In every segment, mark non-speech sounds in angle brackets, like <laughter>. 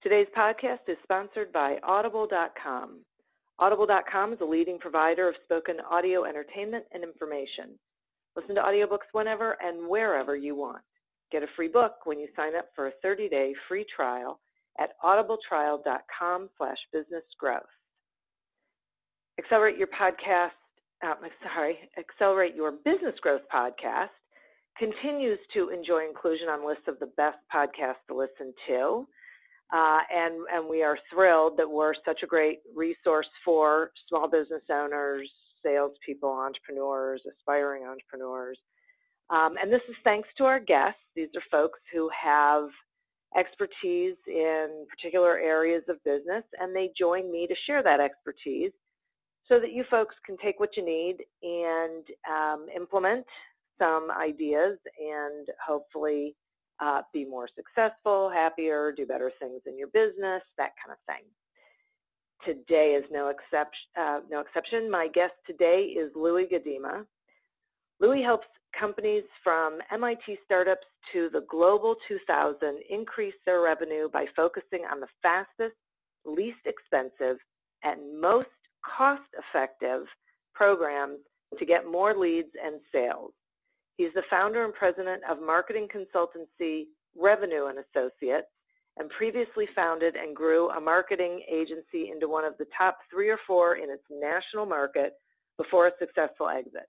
Today's podcast is sponsored by Audible.com. Audible.com is a leading provider of spoken audio entertainment and information. Listen to audiobooks whenever and wherever you want. Get a free book when you sign up for a 30-day free trial at audibletrial.com slash businessgrowth. Accelerate your podcast, uh, sorry, Accelerate Your Business Growth podcast continues to enjoy inclusion on lists of the best podcasts to listen to. Uh, and, and we are thrilled that we're such a great resource for small business owners, salespeople, entrepreneurs, aspiring entrepreneurs. Um, and this is thanks to our guests. These are folks who have expertise in particular areas of business, and they join me to share that expertise so that you folks can take what you need and um, implement some ideas and hopefully uh, be more successful, happier, do better things in your business, that kind of thing. Today is no exception. Uh, no exception. My guest today is Louie Gudema. Louie helps companies from MIT startups to the Global 2000 increase their revenue by focusing on the fastest, least expensive, and most cost-effective programs to get more leads and sales. He's the founder and president of marketing consultancy Revenue and Associates and previously founded and grew a marketing agency into one of the top three or four in its national market before a successful exit.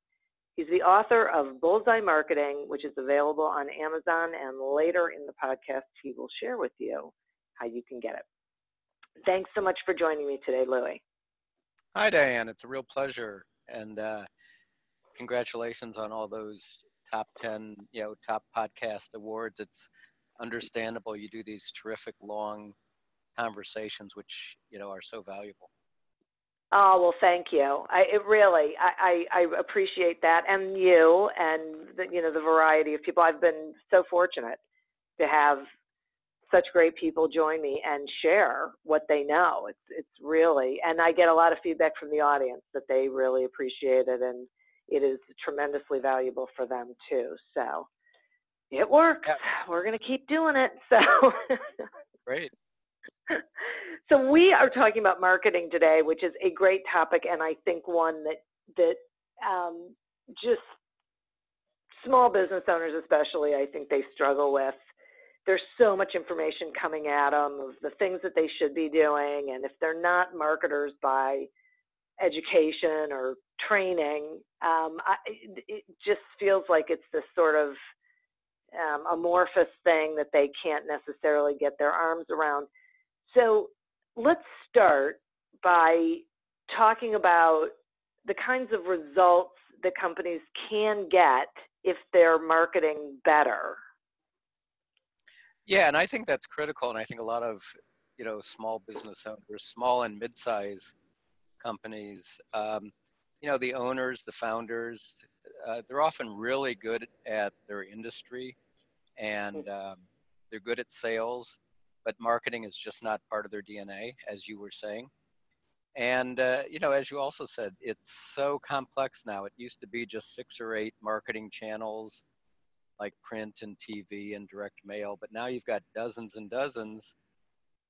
He's the author of Bullseye Marketing, which is available on Amazon, and later in the podcast, he will share with you how you can get it. Thanks so much for joining me today, Louie. Hi, Diane. It's a real pleasure. And uh, congratulations on all those top 10, you know, top podcast awards. It's understandable you do these terrific long conversations, which, you know, are so valuable. Oh well, thank you. I it really, I, I, I appreciate that, and you, and the, you know the variety of people. I've been so fortunate to have such great people join me and share what they know. It's it's really, and I get a lot of feedback from the audience that they really appreciate it, and it is tremendously valuable for them too. So it works. We're going to keep doing it. <laughs> So great. <laughs> So we are talking about marketing today, which is a great topic, and I think one that that um, just small business owners, especially, I think they struggle with. There's so much information coming at them of the things that they should be doing, and if they're not marketers by education or training, um, I, it just feels like it's this sort of um, amorphous thing that they can't necessarily get their arms around. So let's start by talking about the kinds of results that companies can get if they're marketing better. Yeah, and I think that's critical. And I think a lot of you know small business owners, small and mid-size companies, um, you know, the owners, the founders, uh, they're often really good at their industry and um, they're good at sales, but marketing is just not part of their DNA, as you were saying. And, uh, you know, as you also said, it's so complex now. It used to be just six or eight marketing channels like print and TV and direct mail, but now you've got dozens and dozens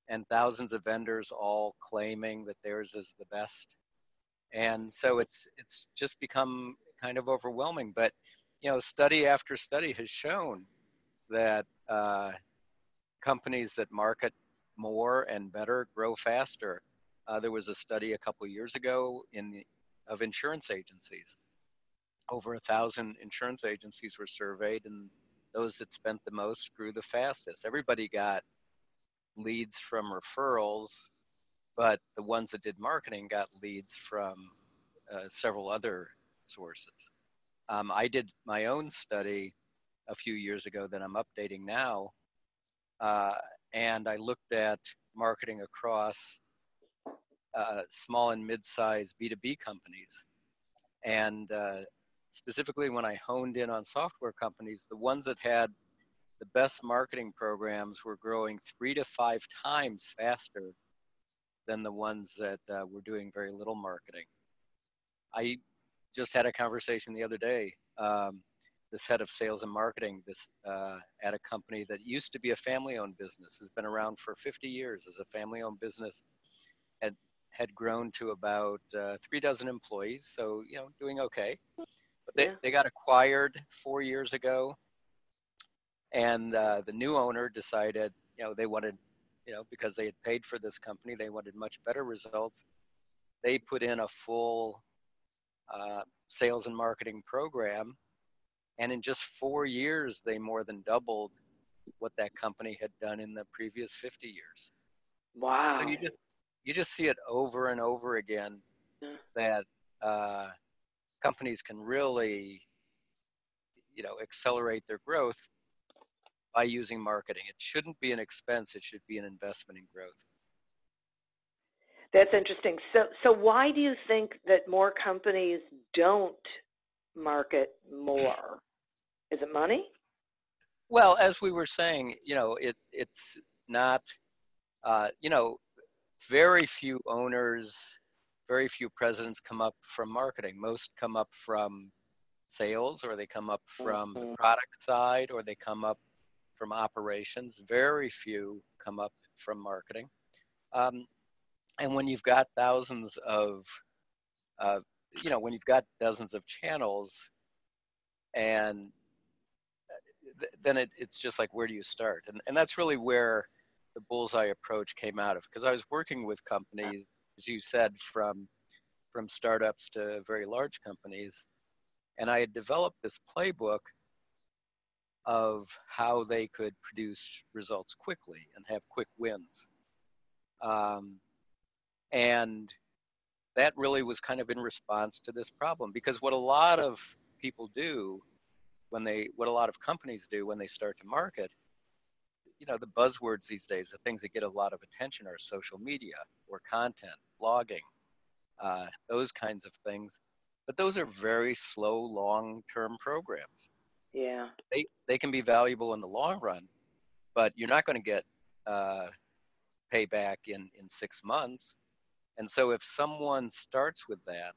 and thousands of vendors all claiming that theirs is the best and so it's it's just become kind of overwhelming but you know study after study has shown that uh, companies that market more and better, grow faster. Uh, there was a study a couple years ago in the, of insurance agencies. Over a thousand insurance agencies were surveyed, and those that spent the most grew the fastest. Everybody got leads from referrals, but the ones that did marketing got leads from uh, several other sources. Um, I did my own study a few years ago that I'm updating now, uh, and I looked at marketing across uh, small and mid-sized B2B companies. And uh, specifically when I honed in on software companies, the ones that had the best marketing programs were growing three to five times faster than the ones that uh, were doing very little marketing. I just had a conversation the other day. Um, this head of sales and marketing this uh, at a company that used to be a family-owned business has been around for 50 years as a family-owned business had had grown to about uh, three dozen employees so you know doing okay but they, yeah. they got acquired four years ago and uh, the new owner decided you know they wanted you know because they had paid for this company they wanted much better results. They put in a full uh, sales and marketing program and in just four years they more than doubled what that company had done in the previous 50 years. Wow so you just you just see it over and over again yeah. that uh, companies can really you know accelerate their growth by using marketing. It shouldn't be an expense it should be an investment in growth. That's interesting. So so why do you think that more companies don't market more? Is it money? Well as we were saying you know it it's not uh, you know very few owners very few presidents come up from marketing. Most come up from sales or they come up from the mm-hmm. product side or they come up from operations. Very few come up from marketing. Um, and when you've got thousands of, uh, you know, when you've got dozens of channels and uh, th- then it, it's just like, where do you start? And, and that's really where the bullseye approach came out of because I was working with companies as you said, from from startups to very large companies. And I had developed this playbook of how they could produce results quickly and have quick wins. Um, and that really was kind of in response to this problem because what a lot of people do when they what a lot of companies do when they start to market you know the buzzwords these days the things that get a lot of attention are social media or content blogging, uh, those kinds of things. But those are very slow, long-term programs. Yeah. They they can be valuable in the long run, but you're not going to get uh, payback in in six months. And so if someone starts with that,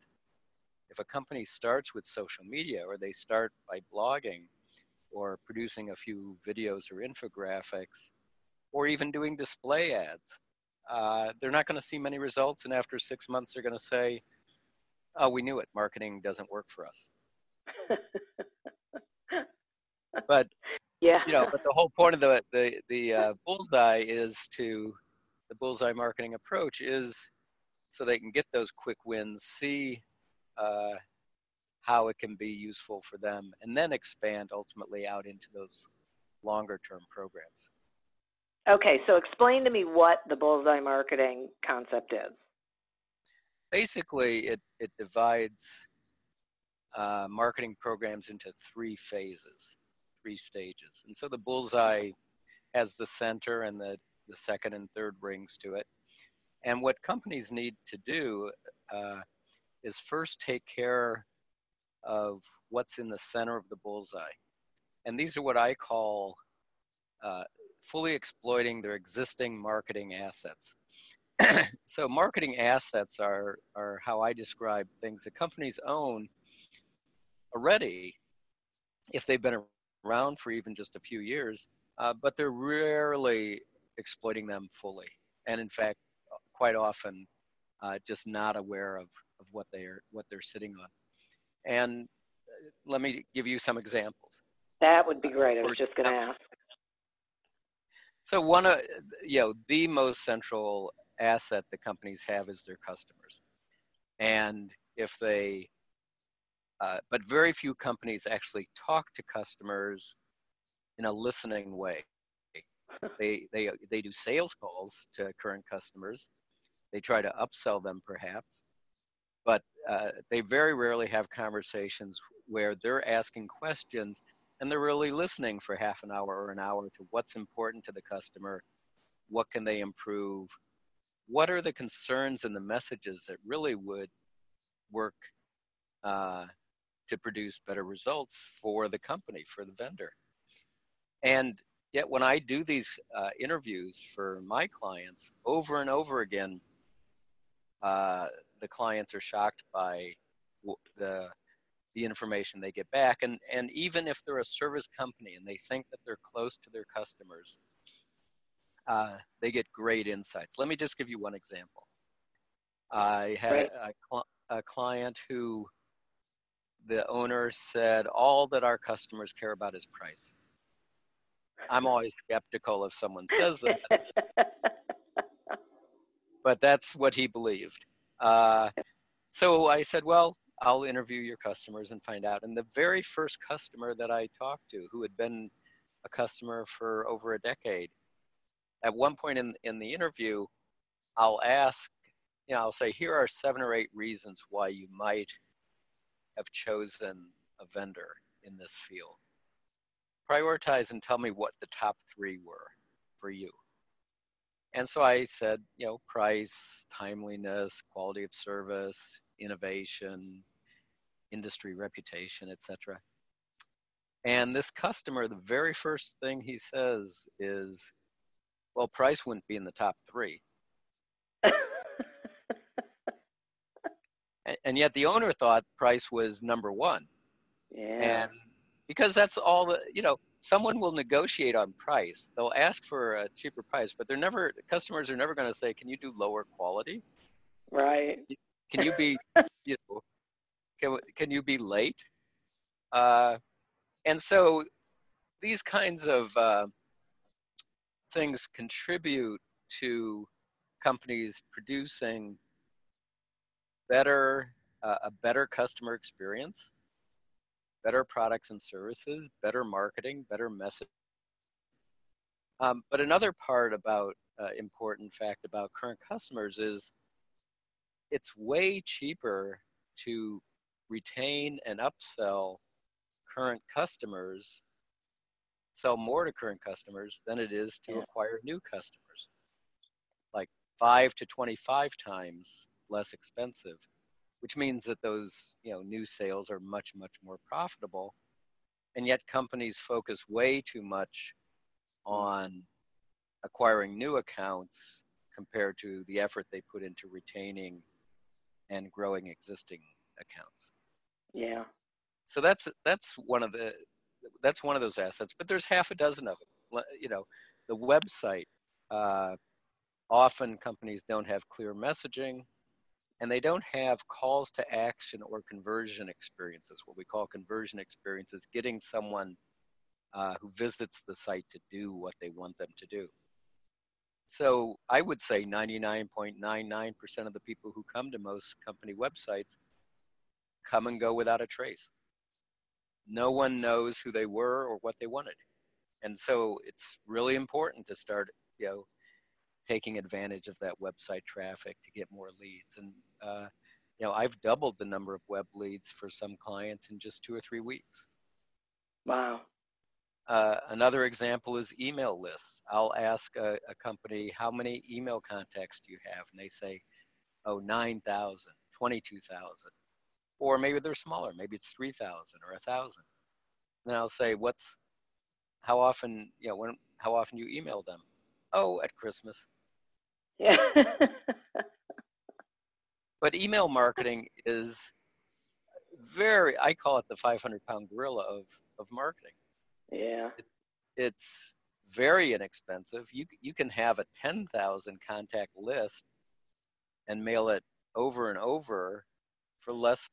if a company starts with social media or they start by blogging or producing a few videos or infographics or even doing display ads, uh, they're not going to see many results. And after six months, they're going to say, oh, we knew it. Marketing doesn't work for us. <laughs> but yeah, you know, but the whole point of the the the uh, bullseye is to the bullseye marketing approach is so they can get those quick wins, see uh, how it can be useful for them, and then expand ultimately out into those longer term programs. Okay, so explain to me what the bullseye marketing concept is. Basically, it, it divides uh, marketing programs into three phases, three stages. And so the bullseye has the center and the, the second and third rings to it. And what companies need to do uh, is first take care of what's in the center of the bullseye. And these are what I call uh, fully exploiting their existing marketing assets. <clears throat> so marketing assets are, are how I describe things that companies own already if they've been around for even just a few years, uh, but they're rarely exploiting them fully. And in fact, quite often uh, just not aware of, of what they're what they're sitting on. And uh, let me give you some examples. That would be great. I was just going to ask So one of you know the most central asset that companies have is their customers, and if they, uh, but very few companies actually talk to customers in a listening way. <laughs> They they they do sales calls to current customers. They try to upsell them perhaps, but uh, they very rarely have conversations where they're asking questions and they're really listening for half an hour or an hour to what's important to the customer, what can they improve, what are the concerns and the messages that really would work uh, to produce better results for the company, for the vendor. And yet, when I do these uh, interviews for my clients over and over again, uh, the clients are shocked by the the information they get back. And, and even if they're a service company and they think that they're close to their customers, uh, they get great insights. Let me just give you one example. I had right. a, a, a client who the owner said, All that our customers care about is price. I'm always skeptical if someone says that, <laughs> but that's what he believed. Uh, so I said, Well, I'll interview your customers and find out. And the very first customer that I talked to, who had been a customer for over a decade, at one point in, in the interview, I'll ask, you know, I'll say, here are seven or eight reasons why you might have chosen a vendor in this field. Prioritize and tell me what the top three were for you. And so I said, you know, price, timeliness, quality of service, innovation, industry reputation, etc. And this customer, the very first thing he says is, well, price wouldn't be in the top three. <laughs> and yet the owner thought price was number one. Yeah. And because that's all the, you know, someone will negotiate on price. They'll ask for a cheaper price, but they're never, customers are never going to say, can you do lower quality? Right. Can you be, <laughs> you know, can, can you be late? Uh, and so these kinds of uh, things contribute to companies producing better uh, a better customer experience better products and services better marketing better message um, but another part about uh, important fact about current customers is it's way cheaper to retain and upsell current customers, sell more to current customers than it is to yeah. acquire new customers. Like five to 25 times less expensive, which means that those you know new sales are much much more profitable. And yet companies focus way too much on acquiring new accounts compared to the effort they put into retaining and growing existing accounts. Yeah. So that's that's one of the that's one of those assets, but there's half a dozen of them. You know, the website. Uh, often companies don't have clear messaging, and they don't have calls to action or conversion experiences. What we call conversion experiences, getting someone uh, who visits the site to do what they want them to do. So I would say 99.99% of the people who come to most company websites come and go without a trace. No one knows who they were or what they wanted. And so it's really important to start, you know, taking advantage of that website traffic to get more leads. And, uh, you know, I've doubled the number of web leads for some clients in just two or three weeks. Wow. Uh, another example is email lists. I'll ask a, a, company, how many email contacts do you have? And they say, oh, 9,000, 22,000 or maybe they're smaller. Maybe it's three thousand or a thousand. Then I'll say, "What's how often? You know, when how often you email them? Oh, at Christmas." Yeah. <laughs> but email marketing is very. I call it the 500 pound gorilla of of marketing. Yeah. It, it's very inexpensive. You you can have a 10,000 contact list and mail it over and over for less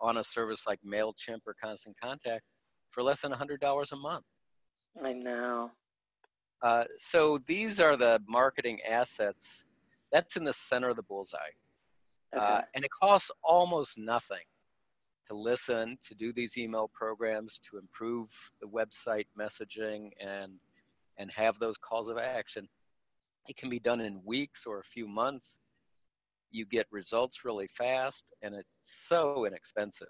on a service like MailChimp or Constant Contact for less than $100 a month. I know. Uh, so these are the marketing assets. That's in the center of the bullseye. Okay. Uh, and it costs almost nothing to listen, to do these email programs, to improve the website messaging and and have those calls of action. It can be done in weeks or a few months. You get results really fast, and it's so inexpensive.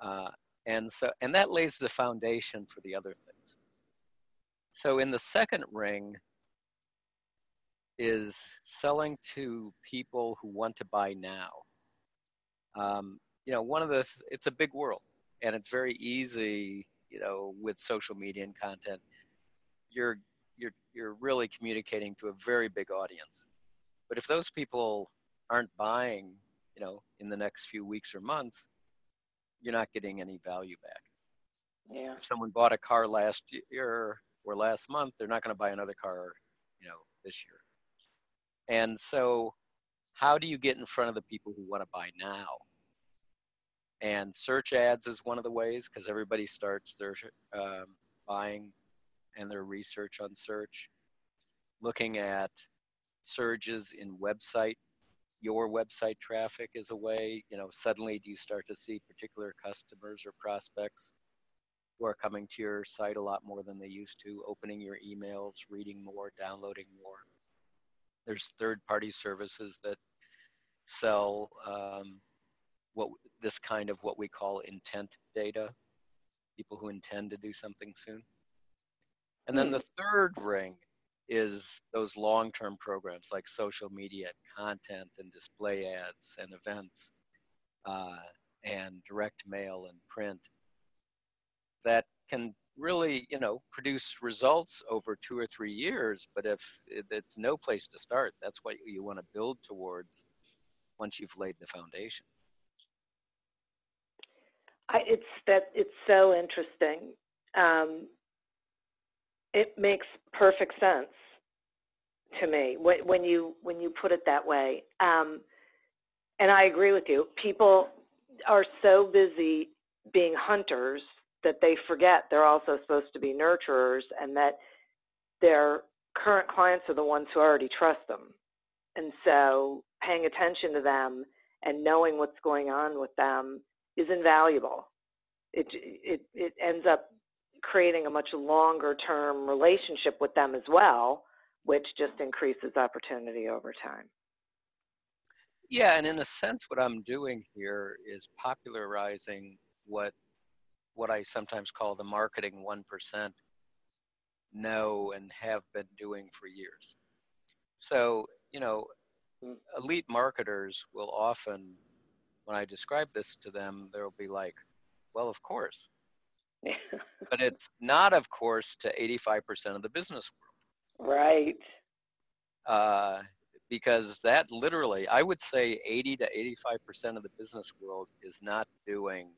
Uh, and so, and that lays the foundation for the other things. So, in the second ring, is selling to people who want to buy now. Um, you know, one of the it's a big world, and it's very easy. You know, with social media and content, you're you're you're really communicating to a very big audience. But if those people aren't buying, you know, in the next few weeks or months, you're not getting any value back. Yeah. If someone bought a car last year or last month, they're not going to buy another car, you know, this year. And so, how do you get in front of the people who want to buy now? And search ads is one of the ways because everybody starts their um, buying and their research on search. Looking at surges in website, your website traffic is a way, you know, suddenly do you start to see particular customers or prospects who are coming to your site a lot more than they used to, opening your emails, reading more, downloading more. There's third party services that sell um, what this kind of what we call intent data, people who intend to do something soon. And then the third ring is those long term programs like social media content and display ads and events uh, and direct mail and print that can really you know produce results over two or three years but if it's no place to start that's what you want to build towards once you've laid the foundation I, it's that it's so interesting um, it makes perfect sense to me when, when you when you put it that way. Um, and I agree with you. People are so busy being hunters that they forget they're also supposed to be nurturers, and that their current clients are the ones who already trust them. And so, paying attention to them and knowing what's going on with them is invaluable. It it it ends up creating a much longer term relationship with them as well, which just increases opportunity over time. Yeah, and in a sense, what I'm doing here is popularizing what what I sometimes call the marketing one percent know and have been doing for years. So, you know, elite marketers will often, when I describe this to them, they'll be like, well, of course. <laughs> but it's not, of course, to 85% of the business world. Right. Uh, because that literally, I would say 80 to 85% of the business world is not doing,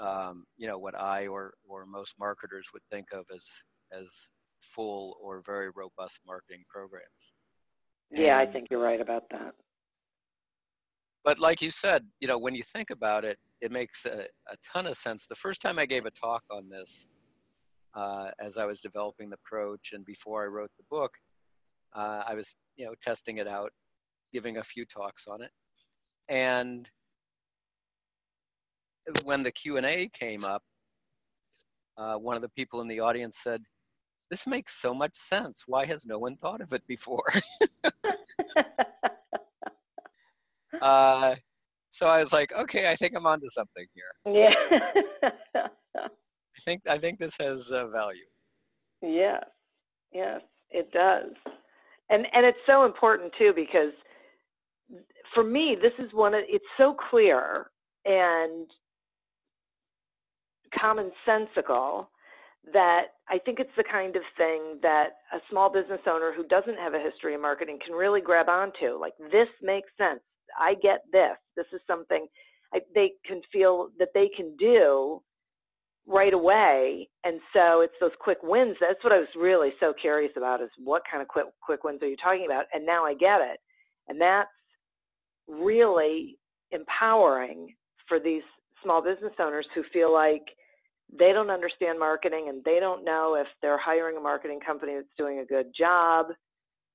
um, you know, what I or, or most marketers would think of as, as full or very robust marketing programs. Yeah, and, I think you're right about that. But like you said, you know, when you think about it, it makes a, a ton of sense. The first time I gave a talk on this, uh, as I was developing the approach and before I wrote the book, uh, I was, you know, testing it out, giving a few talks on it, and when the Q and A came up, uh, one of the people in the audience said, "This makes so much sense. Why has no one thought of it before?" <laughs> uh, so I was like, okay, I think I'm onto something here. Yeah. I think I think this has uh, value. Yes, yes, it does, and and it's so important too because for me this is one of it's so clear and commonsensical that I think it's the kind of thing that a small business owner who doesn't have a history in marketing can really grab onto. Like this makes sense. I get this. This is something I, they can feel that they can do right away. And so it's those quick wins. That's what I was really so curious about is what kind of quick quick wins are you talking about? And now I get it. And that's really empowering for these small business owners who feel like they don't understand marketing and they don't know if they're hiring a marketing company that's doing a good job.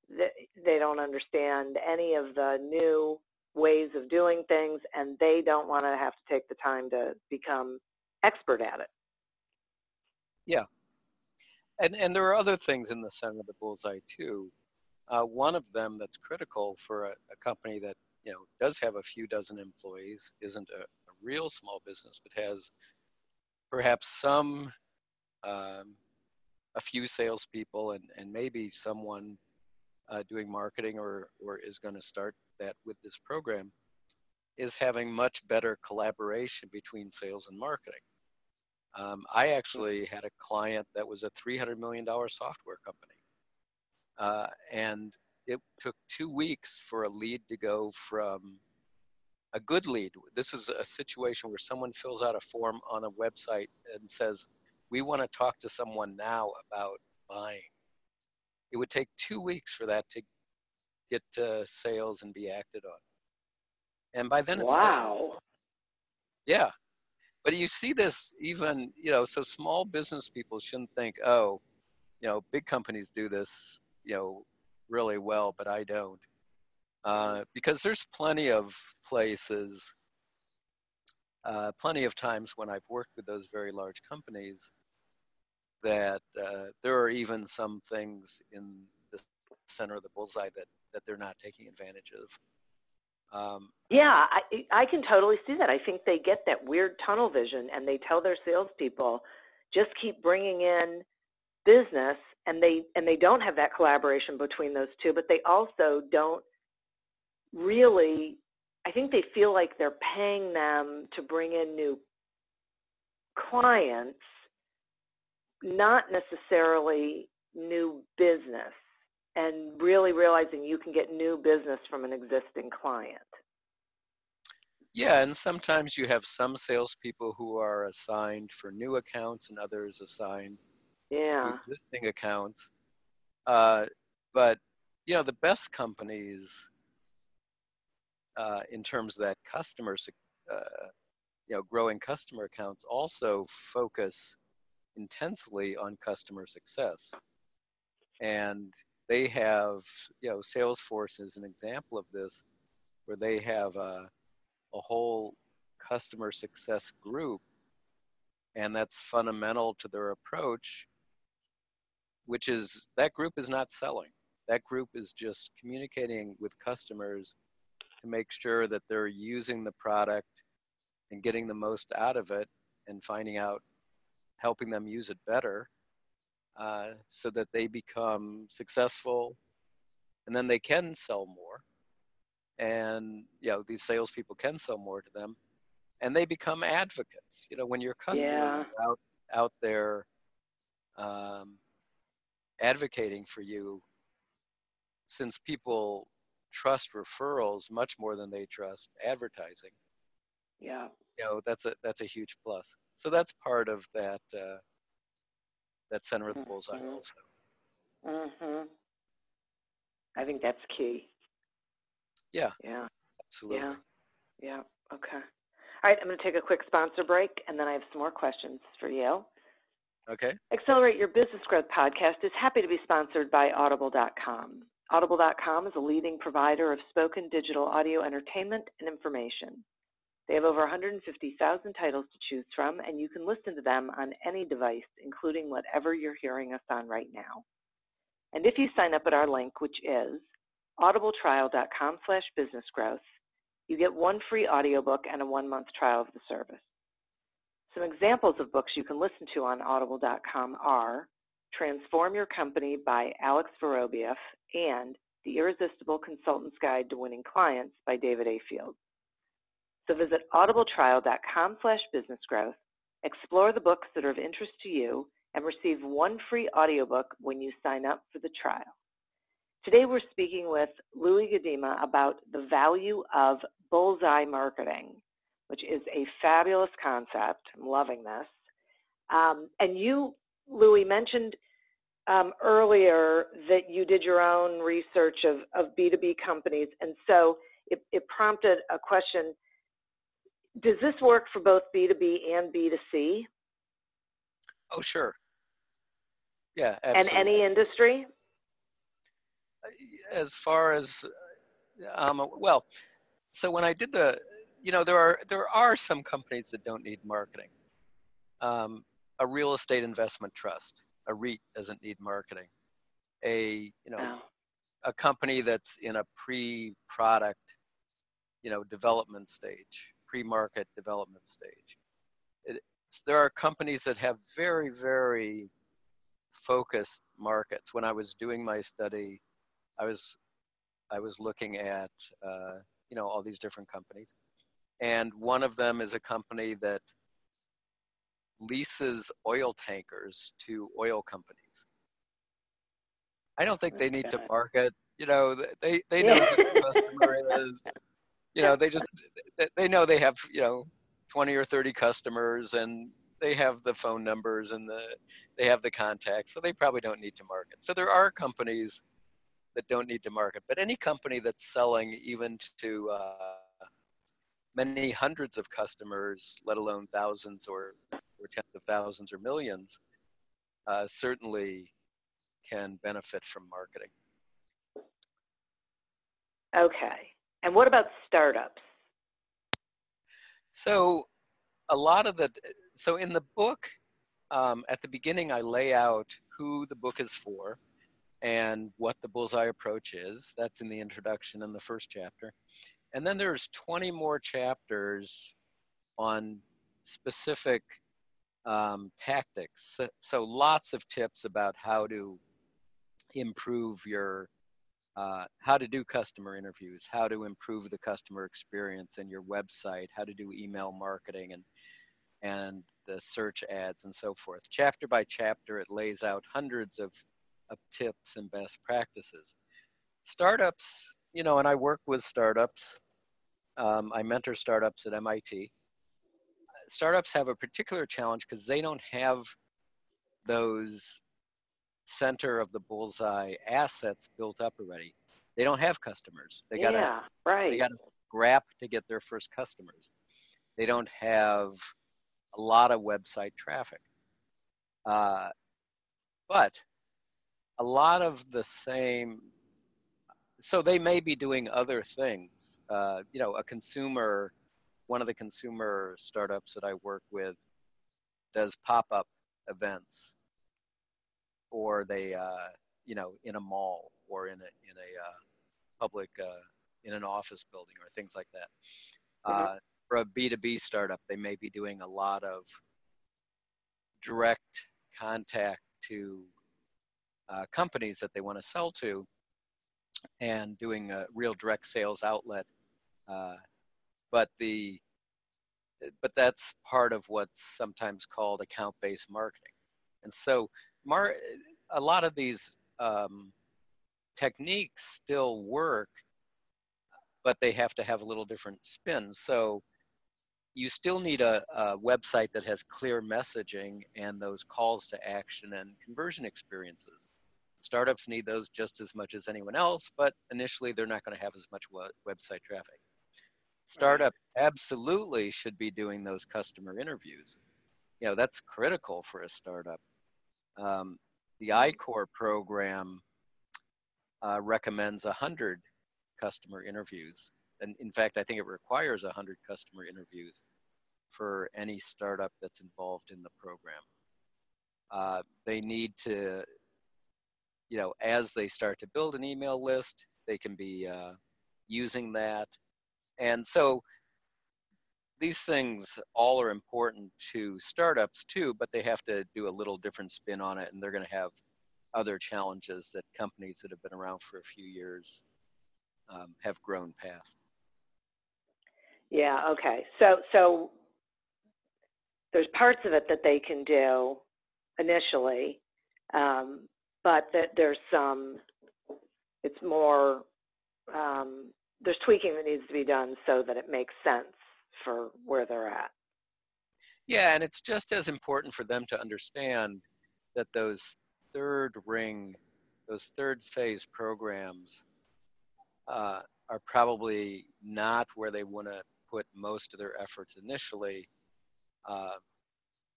They don't understand any of the new ways of doing things and they don't want to have to take the time to become expert at it. Yeah. And, and there are other things in the center of the bullseye too. Uh, one of them that's critical for a, a, company that you know does have a few dozen employees, isn't a, a real small business, but has perhaps some, um, a few salespeople, and and maybe someone uh, doing marketing or or is going to start that with this program, is having much better collaboration between sales and marketing. Um, I actually had a client that was a $300 million software company. Uh, and it took two weeks for a lead to go from a good lead. This is a situation where someone fills out a form on a website and says, We want to talk to someone now about buying. It would take two weeks for that to get to sales and be acted on. And by then it's wow. Done. Yeah. But you see this even, you know, so small business people shouldn't think, oh, you know, big companies do this you know really well, but I don't. Uh, because there's plenty of places, uh, plenty of times when I've worked with those very large companies that uh, there are even some things in the center of the bullseye that, that they're not taking advantage of. Um, yeah, I, I can totally see that. I think they get that weird tunnel vision and they tell their salespeople, just keep bringing in business and they and they don't have that collaboration between those two but they also don't really i think they feel like they're paying them to bring in new clients not necessarily new business and really realizing you can get new business from an existing client yeah, and sometimes you have some salespeople who are assigned for new accounts and others assigned yeah. existing accounts. Uh, but you know, the best companies uh, in terms of that customer, uh, you know, growing customer accounts also focus intensely on customer success. And they have, you know, Salesforce is an example of this, where they have a, a whole customer success group, and that's fundamental to their approach which is that group is not selling. That group is just communicating with customers to make sure that they're using the product and getting the most out of it and finding out, helping them use it better uh, so that they become successful and then they can sell more. And, you know, these salespeople can sell more to them and they become advocates. You know, when your customer yeah. out, out there, um, advocating for you since people trust referrals much more than they trust advertising. Yeah. You know that's a that's a huge plus. So that's part of that uh, that center of the bullseye mm-hmm. also. Mhm i think that's key. Yeah. Yeah. Absolutely. Yeah. Yeah. Okay. All right i'm going to take a quick sponsor break and then i have some more questions for you. Okay. Accelerate Your Business Growth podcast is happy to be sponsored by Audible.com. Audible.com is a leading provider of spoken digital audio entertainment and information. They have over 150,000 titles to choose from, and you can listen to them on any device, including whatever you're hearing us on right now. And if you sign up at our link, which is audibletrial.com slash businessgrowth, you get one free audiobook and a one-month trial of the service. Some examples of books you can listen to on audible.com are Transform Your Company by Alex Vorobieff and The Irresistible Consultant's Guide to Winning Clients by David A. Fields. So visit audibletrial.com slash businessgrowth, explore the books that are of interest to you, and receive one free audiobook when you sign up for the trial. Today we're speaking with Louie Gudema about the value of bullseye marketing which is a fabulous concept. I'm loving this. Um, and you, Louie, mentioned um, earlier that you did your own research of, of B2B companies. And so it, it prompted a question Does this work for both B2B and B2C? Oh, sure. Yeah, absolutely. And any industry? As far as, um, well, so when I did the, you know, there are there are some companies that don't need marketing. Um, a real estate investment trust, a REIT doesn't need marketing. A you know, oh. a company that's in a pre-product, you know, development stage, pre-market development stage. It, there are companies that have very very focused markets. When I was doing my study, I was I was looking at uh, you know all these different companies, and one of them is a company that leases oil tankers to oil companies. I don't think they need to market. You know, they they know who the customer is. You know, they just they know they have you know 20 or 30 customers and they have the phone numbers and the they have the contacts, so they probably don't need to market. So there are companies that don't need to market, but any company that's selling even to uh, many hundreds of customers, let alone thousands or tens of thousands or millions, uh, certainly can benefit from marketing. Okay. And what about startups? So, a lot of the so in the book, um, at the beginning, I lay out who the book is for and what the bullseye approach is. That's in the introduction in the first chapter. And then there's 20 more chapters on specific um, tactics. So, so, lots of tips about how to improve your, uh, how to do customer interviews, how to improve the customer experience in your website, how to do email marketing and and the search ads and so forth. Chapter by chapter, it lays out hundreds of, of tips and best practices. Startups, you know, and I work with startups. Um, I mentor startups at MIT startups have a particular challenge because they don't have those center of the bullseye assets built up already. They don't have customers. They got yeah, right. They got to scrap to get their first customers. They don't have a lot of website traffic. Uh, but a lot of the same so they may be doing other things uh, you know a consumer one of the consumer startups that I work with does pop-up events, or they, uh, you know, in a mall or in a in a uh, public uh, in an office building or things like that. Mm-hmm. Uh, for a B2B startup, they may be doing a lot of direct contact to uh, companies that they want to sell to and doing a real direct sales outlet uh, but the but that's part of what's sometimes called account-based marketing. And so, mar- a lot of these um, techniques still work, but they have to have a little different spin. So, you still need a, a, website that has clear messaging and those calls to action and conversion experiences. Startups need those just as much as anyone else, but initially they're not going to have as much website traffic startup absolutely should be doing those customer interviews. You know, that's critical for a startup. Um, the I-Corps program uh, recommends 100 customer interviews. And in fact, I think it requires 100 customer interviews for any startup that's involved in the program. Uh, they need to, you know, as they start to build an email list, they can be uh, using that and so these things all are important to startups too, but they have to do a little different spin on it, and they're going to have other challenges that companies that have been around for a few years um, have grown past. Yeah. Okay. So so there's parts of it that they can do initially, um, but that there's some. It's more um, there's tweaking that needs to be done so that it makes sense for where they're at. Yeah, and it's just as important for them to understand that those third ring, those third phase programs uh, are probably not where they want to put most of their efforts initially. Uh,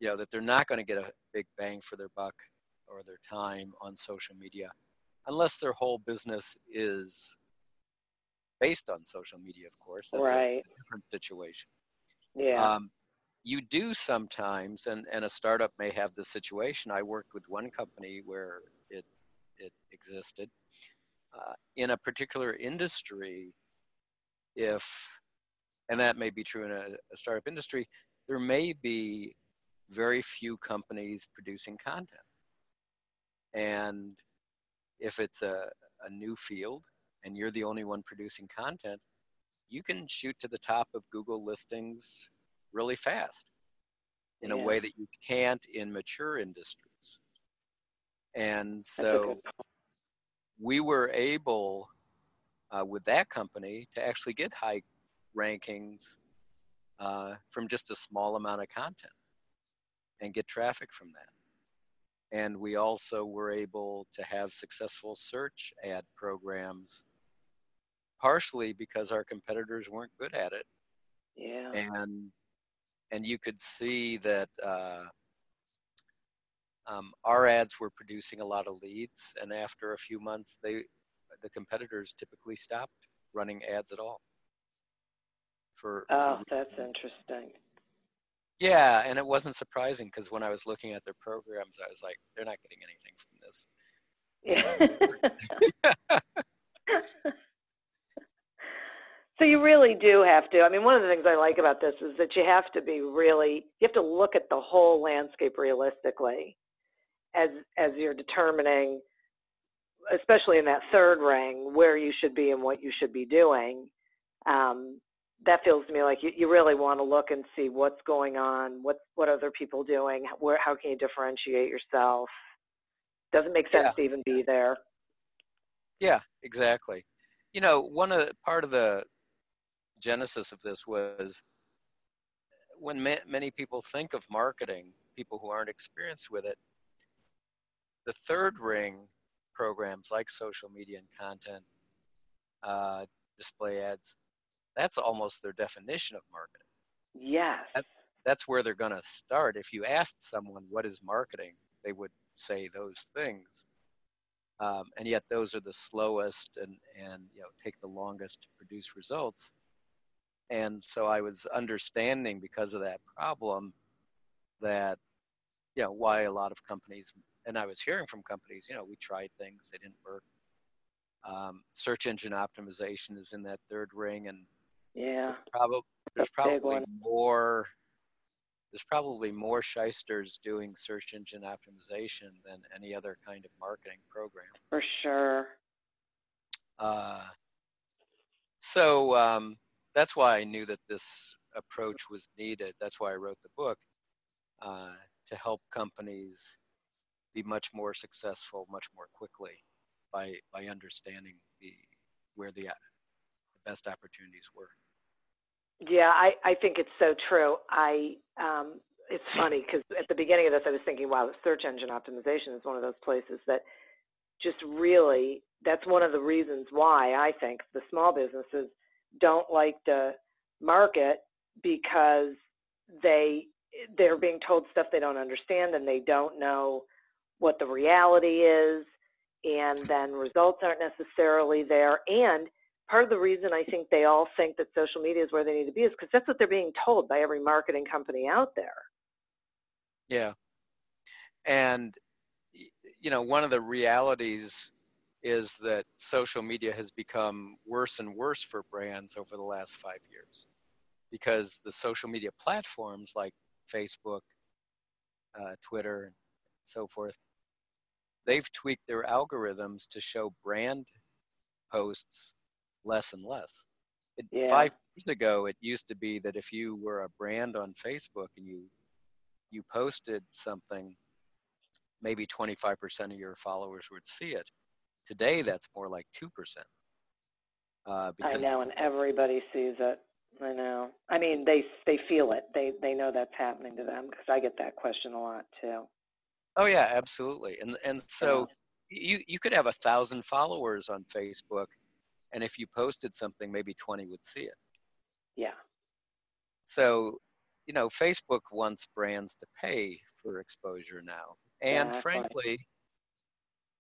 you know that they're not going to get a big bang for their buck or their time on social media unless their whole business is based on social media of course. That's right. a different situation. Yeah. Um, you do sometimes and, and a startup may have this situation. I worked with one company where it it existed. Uh, in a particular industry if and that may be true in a, a startup industry there may be very few companies producing content. And if it's a, a new field and you're the only one producing content, you can shoot to the top of Google listings really fast in yeah. a way that you can't in mature industries. And so we were able uh, with that company to actually get high rankings uh, from just a small amount of content and get traffic from that. And we also were able to have successful search ad programs, partially because our competitors weren't good at it. Yeah. And and you could see that uh, um, our ads were producing a lot of leads, and after a few months, they the competitors typically stopped running ads at all. For oh, for that's interesting. Yeah, and it wasn't surprising because when I was looking at their programs, I was like, they're not getting anything from this. Yeah. <laughs> so you really do have to. I mean, one of the things I like about this is that you have to be really, you have to look at the whole landscape realistically as as you're determining, especially in that third ring, where you should be and what you should be doing. Um, that feels to me like you, you really want to look and see what's going on, what what other people doing, where how can you differentiate yourself? Doesn't make sense yeah. to even be there. Yeah, exactly. You know, one of the, part of the genesis of this was when ma- many people think of marketing, people who aren't experienced with it, the third ring programs like social media and content, uh, display ads, that's almost their definition of marketing. Yes. That, that's where they're going to start. If you asked someone what is marketing, they would say those things. Um, and yet those are the slowest and, and you know take the longest to produce results. And so I was understanding because of that problem that you know why a lot of companies and I was hearing from companies, you know, we tried things, they didn't work. Um, search engine optimization is in that third ring, and yeah. Probably there's probably more there's probably more shysters doing search engine optimization than any other kind of marketing program. For sure. Uh, so um, that's why I knew that this approach was needed. That's why I wrote the book uh, to help companies be much more successful, much more quickly by by understanding the where the, the best opportunities were. Yeah, I, I think it's so true. I um, it's funny because at the beginning of this, I was thinking, wow, search engine optimization is one of those places that just really that's one of the reasons why I think the small businesses don't like to market because they they're being told stuff they don't understand and they don't know what the reality is and then results aren't necessarily there and part of the reason I think they all think that social media is where they need to be is because that's what they're being told by every marketing company out there. Yeah. And, you know, one of the realities is that social media has become worse and worse for brands over the last five years because the social media platforms like Facebook, uh, Twitter, and so forth, they've tweaked their algorithms to show brand posts less and less. It, yeah. Five years ago, it used to be that if you were a brand on Facebook and you you posted something, maybe 25% of your followers would see it. Today, that's more like two percent. Uh, I know, and everybody sees it. I know. I mean, they they feel it. They they know that's happening to them because I get that question a lot too. Oh yeah, absolutely. And and so yeah. you you could have a thousand followers on Facebook, and if you posted something maybe 20 would see it yeah so you know, Facebook wants brands to pay for exposure now. And Yeah, frankly,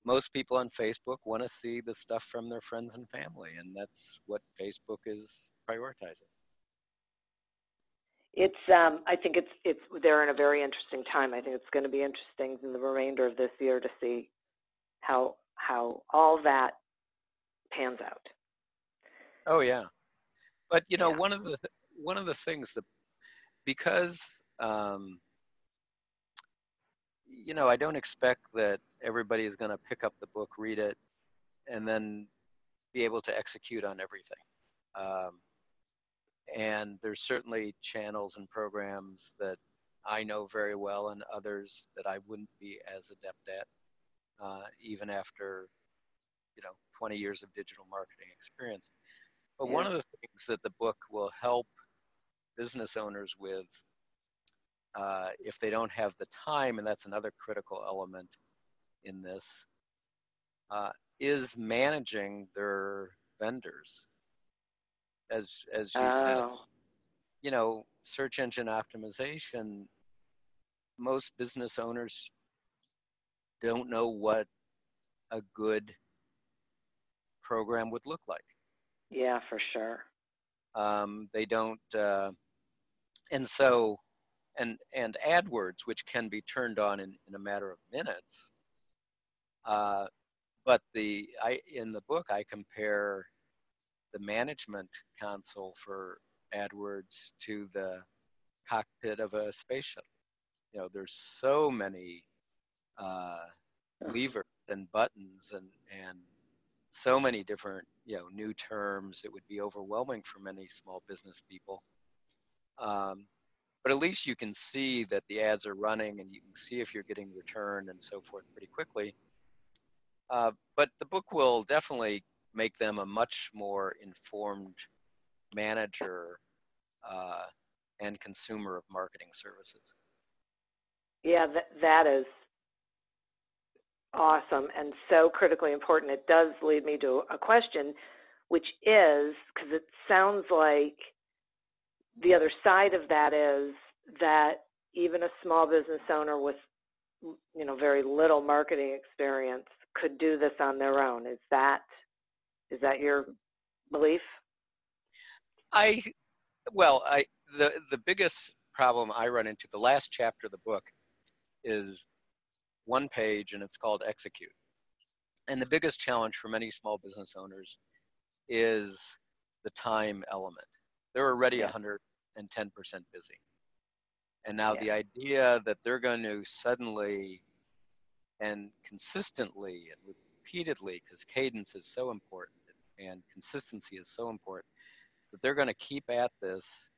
most people on Facebook want to see the stuff from their friends and family, and that's what Facebook is prioritizing. It's um I think it's it's they're in a very interesting time. I think it's going to be interesting in the remainder of this year to see how how all that pans out. Oh yeah, but you know Yeah. one of the one of the things that because um, you know I don't expect that everybody is going to pick up the book, read it, and then be able to execute on everything. Um, and there's certainly channels and programs that I know very well, and others that I wouldn't be as adept at, uh, even after you know 20 years of digital marketing experience. But one of the things that the book will help business owners with, uh, if they don't have the time, and that's another critical element in this, uh, is managing their vendors. As as you said, Oh, you know, search engine optimization. Most business owners don't know what a good program would look like. Yeah, for sure. um, they don't uh, and so and and AdWords which can be turned on in, in a matter of minutes uh, but the I in the book I compare the management console for AdWords to the cockpit of a space shuttle you know there's so many uh, levers and buttons and and so many different you know new terms it would be overwhelming for many small business people. Um, but at least you can see that the ads are running and you can see if you're getting return and so forth pretty quickly. Uh, but the book will definitely make them a much more informed manager uh, and consumer of marketing services. Yeah, that that is awesome and so critically important. It does lead me to a question, which is because it sounds like the other side of that is that even a small business owner with you know very little marketing experience could do this on their own. Is that is that your belief? I well, I the the biggest problem I run into the last chapter of the book is one page and it's called execute. And the biggest challenge for many small business owners is the time element. They're already Yeah. 110% busy. And now Yeah. the idea that they're going to suddenly and consistently and repeatedly, because cadence is so important and consistency is so important, that they're going to keep at this,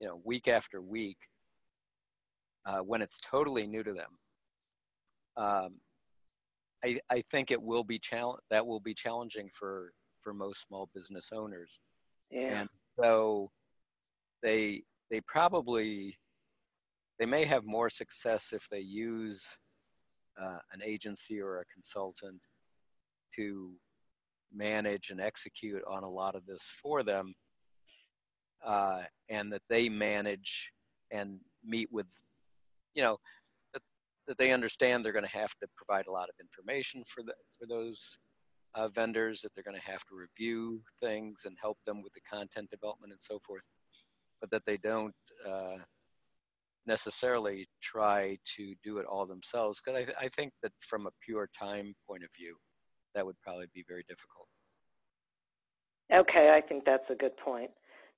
you know, week after week uh, when it's totally new to them. Um, I, I think it will be challenge that will be challenging for for most small business owners, Yeah. and so they they probably they may have more success if they use uh, an agency or a consultant to manage and execute on a lot of this for them uh, and that they manage and meet with you know that, they understand they're going to have to provide a lot of information for the for those uh, vendors that they're going to have to review things and help them with the content development and so forth but that they don't uh, necessarily try to do it all themselves because I, I think that from a pure time point of view that would probably be very difficult Okay, I think that's a good point.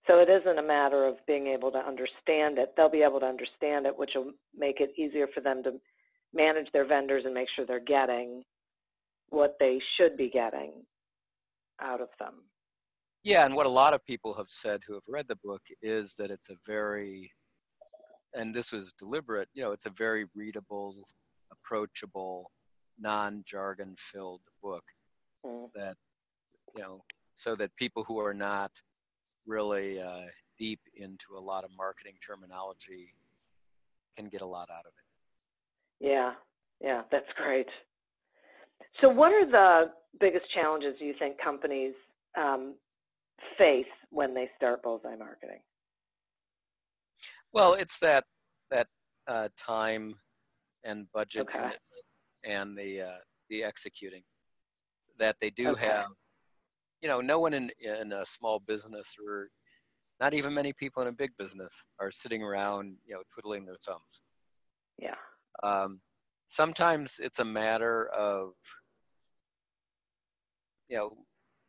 So it isn't a matter of being able to understand it. They'll be able to understand it, which will make it easier for them to manage their vendors and make sure they're getting what they should be getting out of them. Yeah, and what a lot of people have said who have read the book is that it's a very, and this was deliberate, you know, it's a very readable, approachable, non jargon filled book Mm. that, you know, so that people who are not really uh, deep into a lot of marketing terminology can get a lot out of it. Yeah, yeah, that's great. So, what are the biggest challenges you think companies um, face when they start bullseye marketing? Well, it's that that uh, time and budget Okay. commitment and the uh, the executing that they do Okay. have. You know, no one in in a small business or not even many people in a big business are sitting around, you know, twiddling their thumbs. Yeah. Um, sometimes it's a matter of, you know,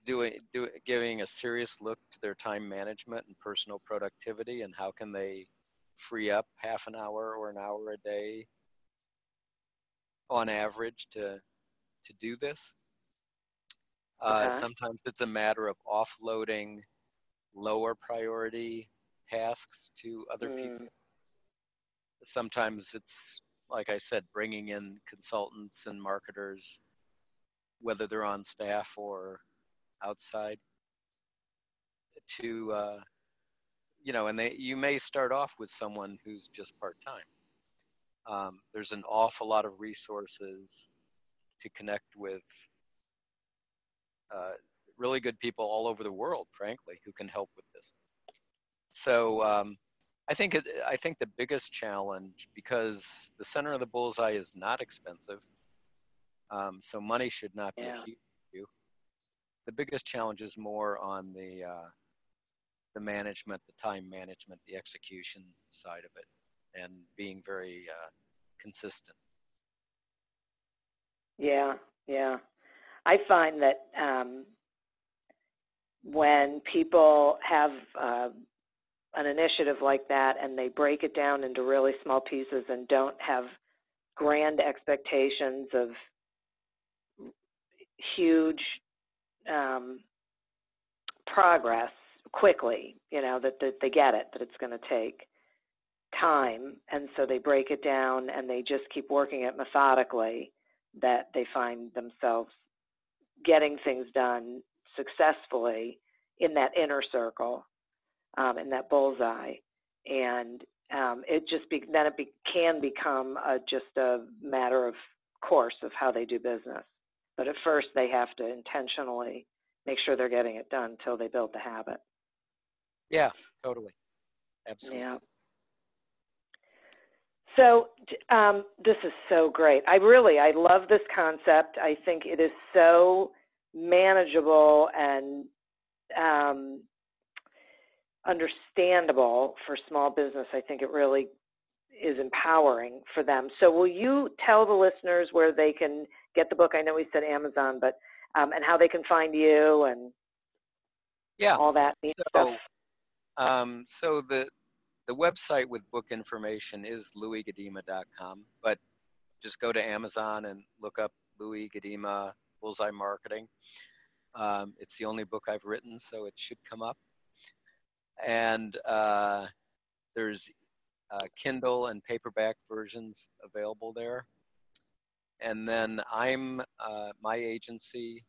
doing, do, giving a serious look to their time management and personal productivity and how can they free up half an hour or an hour a day on average to, to do this. Uh, Okay. Sometimes it's a matter of offloading lower priority tasks to other people Mm, sometimes it's like i said bringing in consultants and marketers whether they're on staff or outside to uh, you know and they you may start off with someone who's just part-time. Um, there's an awful lot of resources to connect with uh, really good people all over the world frankly who can help with this. So um, I think it, I think the biggest challenge because the center of the bullseye is not expensive, um, so money should not be Yeah. a huge issue. The biggest challenge is more on the uh, the management, the time management, the execution side of it, and being very uh, consistent. Yeah, yeah. I find that um, when people have uh, an initiative like that and they break it down into really small pieces and don't have grand expectations of huge um, progress quickly, you know, that, that they get it, that it's going to take time. And so they break it down and they just keep working it methodically, that they find themselves getting things done successfully in that inner circle, um, in that bullseye. And um, it just be, then it be, can become a, just a matter of course of how they do business. But at first, they have to intentionally make sure they're getting it done until they build the habit. Yeah, totally, absolutely. Yeah. So um, this is so great. I really, I love this concept. I think it is so manageable and um, understandable for small business. I think it really is empowering for them. So will you tell the listeners where they can get the book? I know we said Amazon, but um, and how they can find you and Yeah. all that neat So, stuff. Um, so the the website with book information is louisgudema.com, but just go to Amazon and look up Louis Gudema Bullseye Marketing. Um, it's the only book I've written, so it should come up. And uh, there's uh, Kindle and paperback versions available there. And then I'm uh, my agency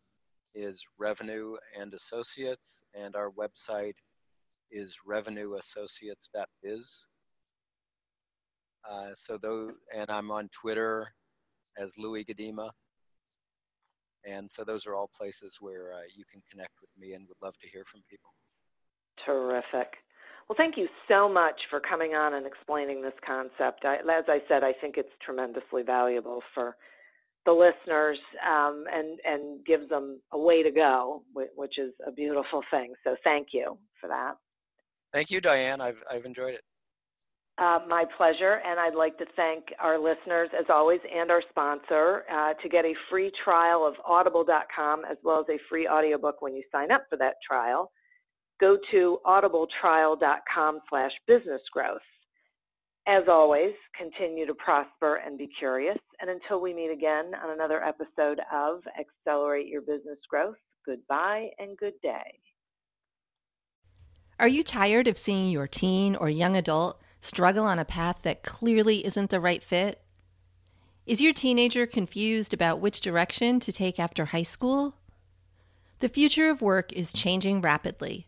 is Revenue and Associates, and our website is revenueassociates.biz. Uh, so those, and I'm on Twitter as Louis Gudema. And so those are all places where uh, you can connect with me and would love to hear from people. Terrific. Well, thank you so much for coming on and explaining this concept. I, as I said, I think it's tremendously valuable for the listeners um, and and gives them a way to go, which is a beautiful thing. So thank you for that. Thank you, Diane. I've, I've enjoyed it. Uh, my pleasure, and I'd like to thank our listeners as always and our sponsor uh, to get a free trial of audible.com as well as a free audiobook when you sign up for that trial. Go to audibletrial.com slash business growth. As always, continue to prosper and be curious. And until we meet again on another episode of Accelerate Your Business Growth, goodbye and good day. Are you tired of seeing your teen or young adult struggle on a path that clearly isn't the right fit? Is your teenager confused about which direction to take after high school? The future of work is changing rapidly,